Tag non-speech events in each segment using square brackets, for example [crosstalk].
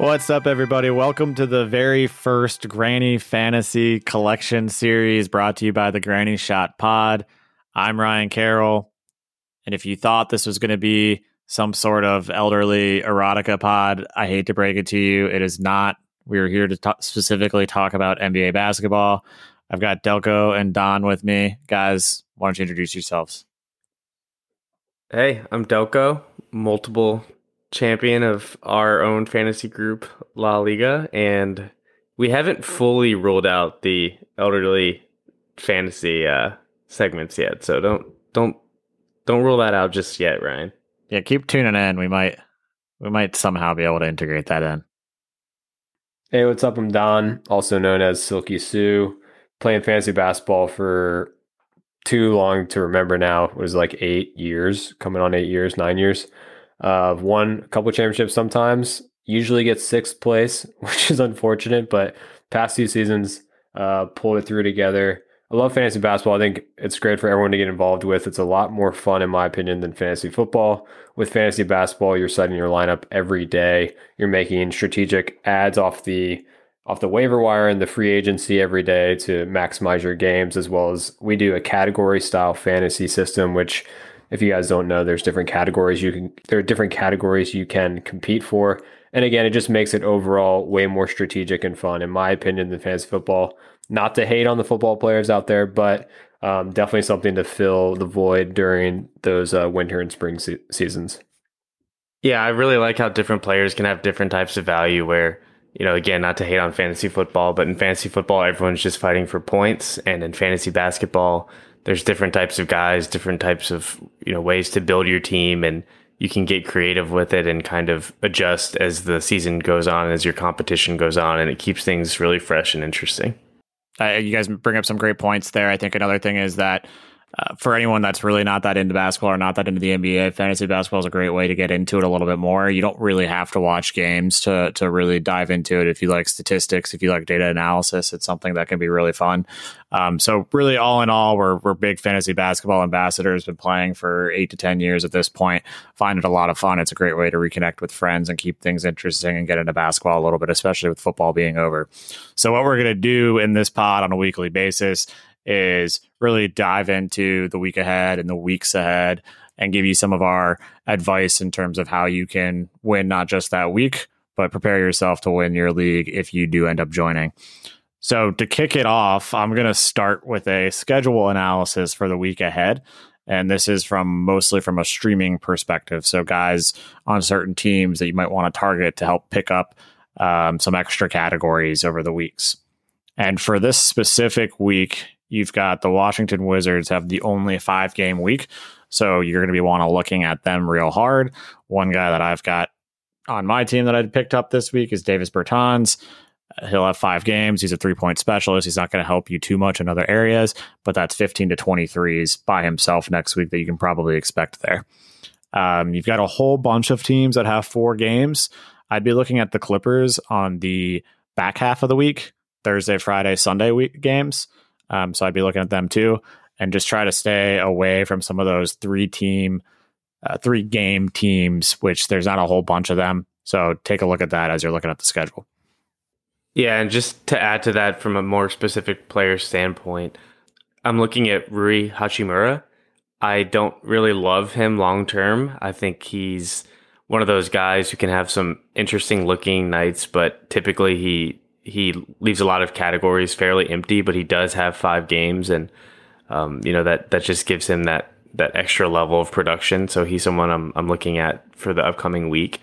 What's up, everybody? Welcome to the very first Granny Fantasy Collection series brought to you by the Granny Shot Pod. I'm Ryan Carroll. And if you thought this was going to be some sort of elderly erotica pod, I hate to break it to you. It is not. We are here to talk, specifically talk about NBA basketball. I've got Delco and Don with me. Guys, why don't you introduce yourselves? Hey, I'm Delco, multiple champion of our own fantasy group, La Liga, and we haven't fully ruled out the elderly fantasy uh, segments yet. So don't don't don't rule that out just yet, Ryan. Yeah, keep tuning in. We might we might somehow be able to integrate that in. Hey, what's up? I'm Don, also known as Silky Sue, playing fantasy basketball for too long to remember now. It was like eight years, coming on eight years, nine years. Uh, won a couple championships sometimes. Usually get sixth place, [laughs] which is unfortunate, but past two seasons uh, pulled it through together. I love fantasy basketball. I think it's great for everyone to get involved with. It's a lot more fun, in my opinion, than fantasy football. With fantasy basketball, you're setting your lineup every day. You're making strategic adds off the off the waiver wire and the free agency every day to maximize your games, as well as we do a category style fantasy system, which if you guys don't know, there's different categories you can there are different categories you can compete for. And again, it just makes it overall way more strategic and fun, in my opinion, than fantasy football. Not to hate on the football players out there, but um, definitely something to fill the void during those uh, winter and spring se- seasons. Yeah, I really like how different players can have different types of value. Where you know, again, not to hate on fantasy football, but in fantasy football, everyone's just fighting for points, and in fantasy basketball, there's different types of guys, different types of you know ways to build your team, and you can get creative with it and kind of adjust as the season goes on, as your competition goes on, and it keeps things really fresh and interesting. Uh, you guys bring up some great points there. I think another thing is that uh, for anyone that's really not that into basketball or not that into the NBA, fantasy basketball is a great way to get into it a little bit more. You don't really have to watch games to to really dive into it. If you like statistics, if you like data analysis, it's something that can be really fun. Um, so really, all in all, we're we're big fantasy basketball ambassadors. Been playing for eight to ten years at this point. Find it a lot of fun. It's a great way to reconnect with friends and keep things interesting and get into basketball a little bit, especially with football being over. So what we're gonna do in this pod on a weekly basis is really dive into the week ahead and the weeks ahead and give you some of our advice in terms of how you can win not just that week, but prepare yourself to win your league if you do end up joining. So, to kick it off, I'm going to start with a schedule analysis for the week ahead. And this is from mostly from a streaming perspective. So, guys on certain teams that you might want to target to help pick up um, some extra categories over the weeks. And for this specific week, You've got the Washington Wizards have the only five game week. So you're going to be want to looking at them real hard. One guy that I've got on my team that I picked up this week is Davis Bertans. He'll have five games. He's a three point specialist. He's not going to help you too much in other areas, but that's 15 to 23s by himself next week that you can probably expect there. Um, you've got a whole bunch of teams that have four games. I'd be looking at the Clippers on the back half of the week Thursday, Friday, Sunday week games. Um, so I'd be looking at them too, and just try to stay away from some of those three team, uh, three game teams, which there's not a whole bunch of them. So take a look at that as you're looking at the schedule. Yeah, and just to add to that from a more specific player standpoint, I'm looking at Rui Hachimura. I don't really love him long term. I think he's one of those guys who can have some interesting looking nights, but typically he he leaves a lot of categories fairly empty, but he does have five games, and um, you know that that just gives him that that extra level of production. So he's someone I'm I'm looking at for the upcoming week,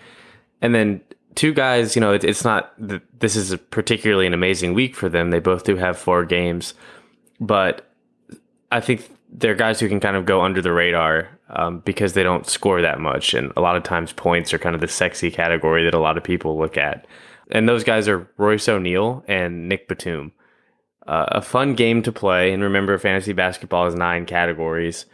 and then two guys. You know, it, it's not this is particularly an amazing week for them. They both do have four games, but I think they're guys who can kind of go under the radar um, because they don't score that much, and a lot of times points are kind of the sexy category that a lot of people look at. And those guys are Royce O'Neal and Nick Batum. Uh, a fun game to play, and remember, fantasy basketball has nine categories.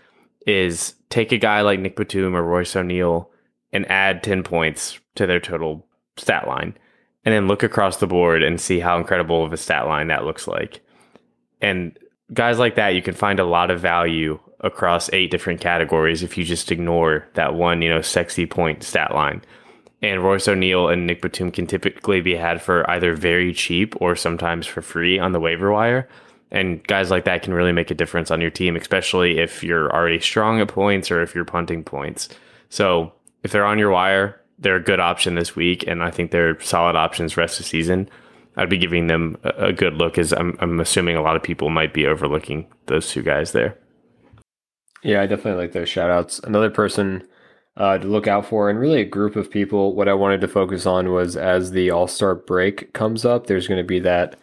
Is take a guy like Nick Batum or Royce O'Neal and add 10 points to their total stat line, and then look across the board and see how incredible of a stat line that looks like. And guys like that, you can find a lot of value across eight different categories if you just ignore that one, you know, sexy point stat line. And Royce O'Neal and Nick Batum can typically be had for either very cheap or sometimes for free on the waiver wire. And guys like that can really make a difference on your team, especially if you're already strong at points or if you're punting points. So if they're on your wire, they're a good option this week, and I think they're solid options rest of the season. I'd be giving them a, good look, as I'm, I'm assuming a lot of people might be overlooking those two guys there. Yeah, I definitely like those shout outs. Another person uh, to look out for, and really a group of people, what I wanted to focus on was as the All Star break comes up, there's going to be that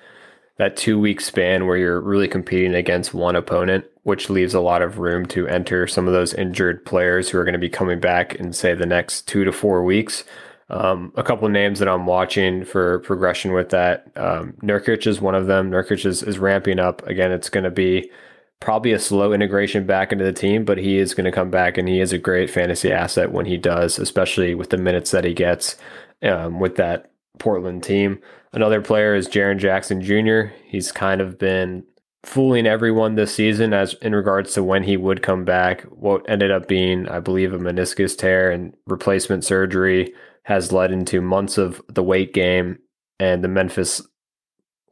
that two week span where you're really competing against one opponent, which leaves a lot of room to enter some of those injured players who are going to be coming back in, say, the next two to four weeks. Um, a couple names that I'm watching for progression with that. Um, Nurkic is one of them. Nurkic is, is ramping up. Again, it's going to be probably a slow integration back into the team, but he is going to come back and he is a great fantasy asset when he does, especially with the minutes that he gets um, with that Portland team. Another player is Jaren Jackson Jr. He's kind of been fooling everyone this season as in regards to when he would come back. What ended up being, I believe, a meniscus tear and replacement surgery has led into months of the weight game, and the Memphis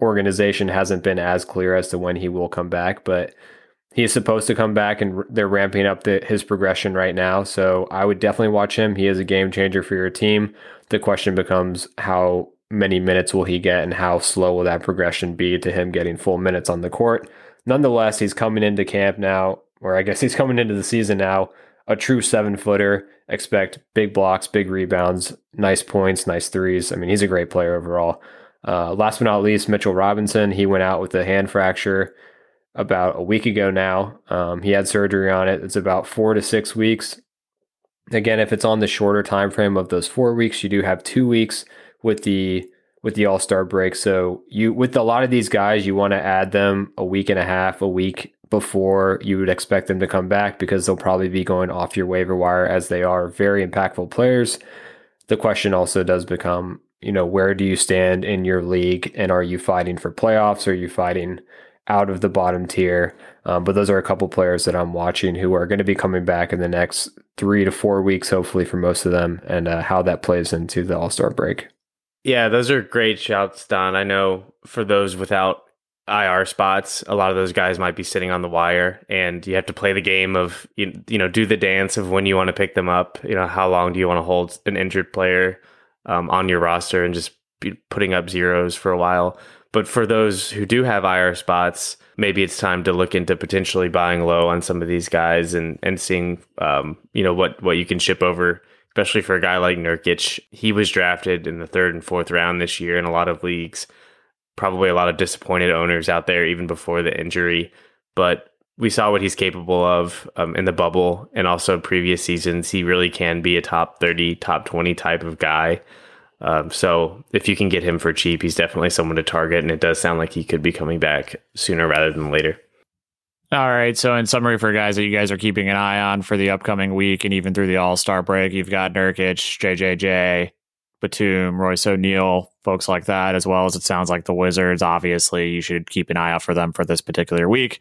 organization hasn't been as clear as to when he will come back, but he's supposed to come back and they're ramping up the, his progression right now. So I would definitely watch him. He is a game changer for your team. The question becomes how many minutes will he get and how slow will that progression be to him getting full minutes on the court. Nonetheless, he's coming into camp now, or I guess [laughs] he's coming into the season now, a true seven footer. Expect big blocks, big rebounds, nice points, nice threes. I mean, he's a great player overall. Uh, last but not least, Mitchell Robinson. He went out with a hand fracture about a week ago now. Um, he had surgery on it. It's about four to six weeks. Again, if it's on the shorter time frame of those four weeks, you do have two weeks with the with the All Star break. So you with a lot of these guys, you want to add them a week and a half, a week before you would expect them to come back because they'll probably be going off your waiver wire as they are very impactful players. The question also does become, you know, where do you stand in your league and are you fighting for playoffs? Or are you fighting out of the bottom tier? Um, but those are a couple players that I'm watching who are going to be coming back in the next three to four weeks, hopefully for most of them, and uh, how that plays into the All Star break. Yeah, those are great shouts, Don. I know for those without IR spots, a lot of those guys might be sitting on the wire, and you have to play the game of you, you know do the dance of when you want to pick them up. You know how long do you want to hold an injured player um, on your roster and just putting up zeros for a while. But for those who do have IR spots, maybe it's time to look into potentially buying low on some of these guys and and seeing um, you know what what you can ship over especially for a guy like Nurkic. He was drafted in the third and fourth round this year in a lot of leagues. Probably a lot of disappointed owners out there, even before the injury. But we saw what he's capable of um, in the bubble and also previous seasons. He really can be a top 30, top 20 type of guy. Um, so if you can get him for cheap, he's definitely someone to target. And it does sound like he could be coming back sooner rather than later. All right. So, in summary, for guys that you guys are keeping an eye on for the upcoming week and even through the All Star break, you've got Nurkic, JJJ, Batum, Royce O'Neal, folks like that, as well as it sounds like the Wizards. Obviously, you should keep an eye out for them for this particular week.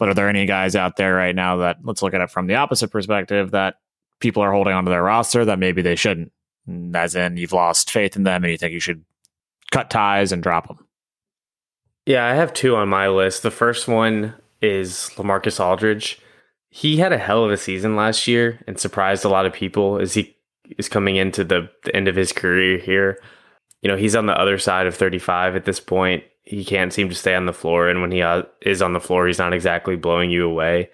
But are there any guys out there right now that, let's look at it from the opposite perspective, that people are holding onto their roster that maybe they shouldn't? Mm, as in, you've lost faith in them and you think you should cut ties and drop them. Yeah, I have two on my list. The first one is Lamarcus Aldridge. He had a hell of a season last year and surprised a lot of people as he is coming into the, the end of his career here. You know, he's on the other side of 35 at this point. He can't seem to stay on the floor, and when he uh, is on the floor, he's not exactly blowing you away.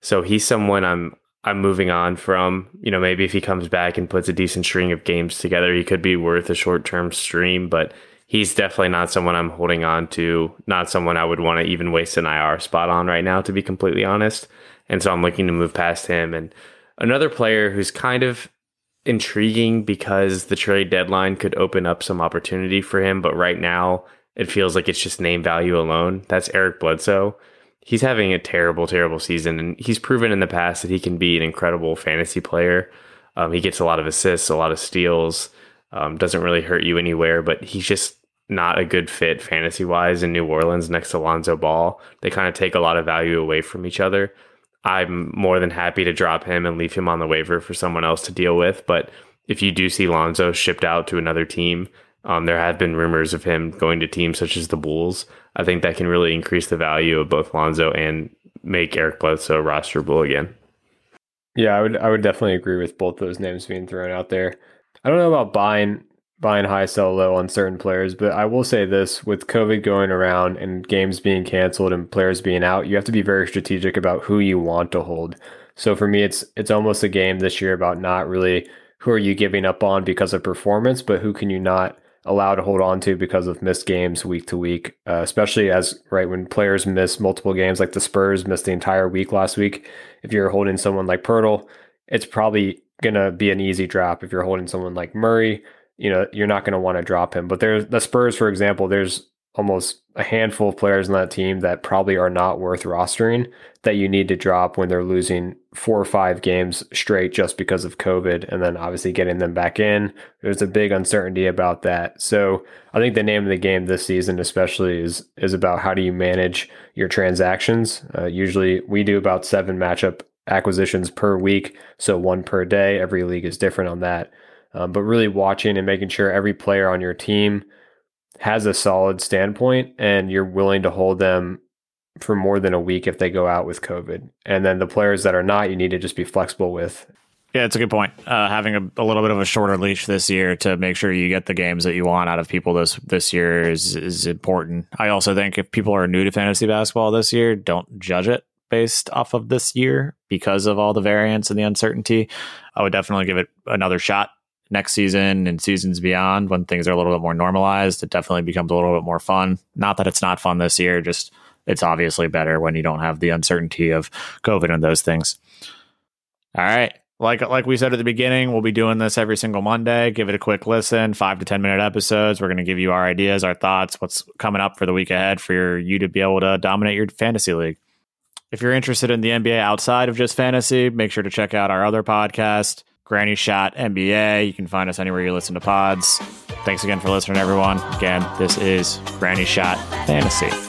So he's someone I'm I'm moving on from. You know, maybe if he comes back and puts a decent string of games together, he could be worth a short term stream. But he's definitely not someone I'm holding on to, not someone I would want to even waste an IR spot on right now, to be completely honest. And so I'm looking to move past him. And another player who's kind of intriguing because the trade deadline could open up some opportunity for him, but right now it feels like it's just name value alone. That's Eric Bledsoe. He's having a terrible, terrible season, and he's proven in the past that he can be an incredible fantasy player. Um, he gets a lot of assists, a lot of steals. Um, doesn't really hurt you anywhere, but he's just not a good fit fantasy wise in New Orleans next to Lonzo Ball. They kind of take a lot of value away from each other. I'm more than happy to drop him and leave him on the waiver for someone else to deal with. But if you do see Lonzo shipped out to another team, um, there have been rumors of him going to teams such as the Bulls. I think that can really increase the value of both Lonzo and make Eric Bledsoe rosterable again. Yeah, I would I would definitely agree with both those names being thrown out there. I don't know about buying buying high, sell low on certain players, but I will say this with COVID going around and games being canceled and players being out, you have to be very strategic about who you want to hold. So for me, it's it's almost a game this year about not really who are you giving up on because of performance, but who can you not allow to hold on to because of missed games week to week, uh, especially as right when players miss multiple games, like the Spurs missed the entire week last week. If you're holding someone like Poeltl, it's probably gonna be an easy drop. If you're holding someone like Murray, you know you're not gonna want to drop him. But there's the Spurs, for example. There's almost a handful of players on that team that probably are not worth rostering that you need to drop when they're losing four or five games straight just because of COVID and then obviously getting them back in. There's a big uncertainty about that. So I think the name of the game this season especially is is about how do you manage your transactions. Uh, usually we do about seven matchup acquisitions per week, so one per day. Every league is different on that. Um, but really watching and making sure every player on your team – has a solid standpoint and you're willing to hold them for more than a week if they go out with COVID. And then the players that are not, you need to just be flexible with. Yeah, it's a good point. Uh, having a, a, little bit of a shorter leash this year to make sure you get the games that you want out of people this this year is is important. I also think if people are new to fantasy basketball this year, don't judge it based off of this year because of all the variance and the uncertainty. I would definitely give it another shot next season and seasons beyond when things are a little bit more normalized, it definitely becomes a little bit more fun. Not that it's not fun this year, just it's obviously better when you don't have the uncertainty of COVID and those things. All right. Like like we said at the beginning, we'll be doing this every single Monday. Give it a quick listen, five to ten minute episodes. We're going to give you our ideas, our thoughts, what's coming up for the week ahead for your, you to be able to dominate your fantasy league. If you're interested in the NBA outside of just fantasy, make sure to check out our other podcast. Granny Shot NBA. You can find us anywhere you listen to pods. Thanks again for listening, everyone. Again, this is Granny Shot Fantasy.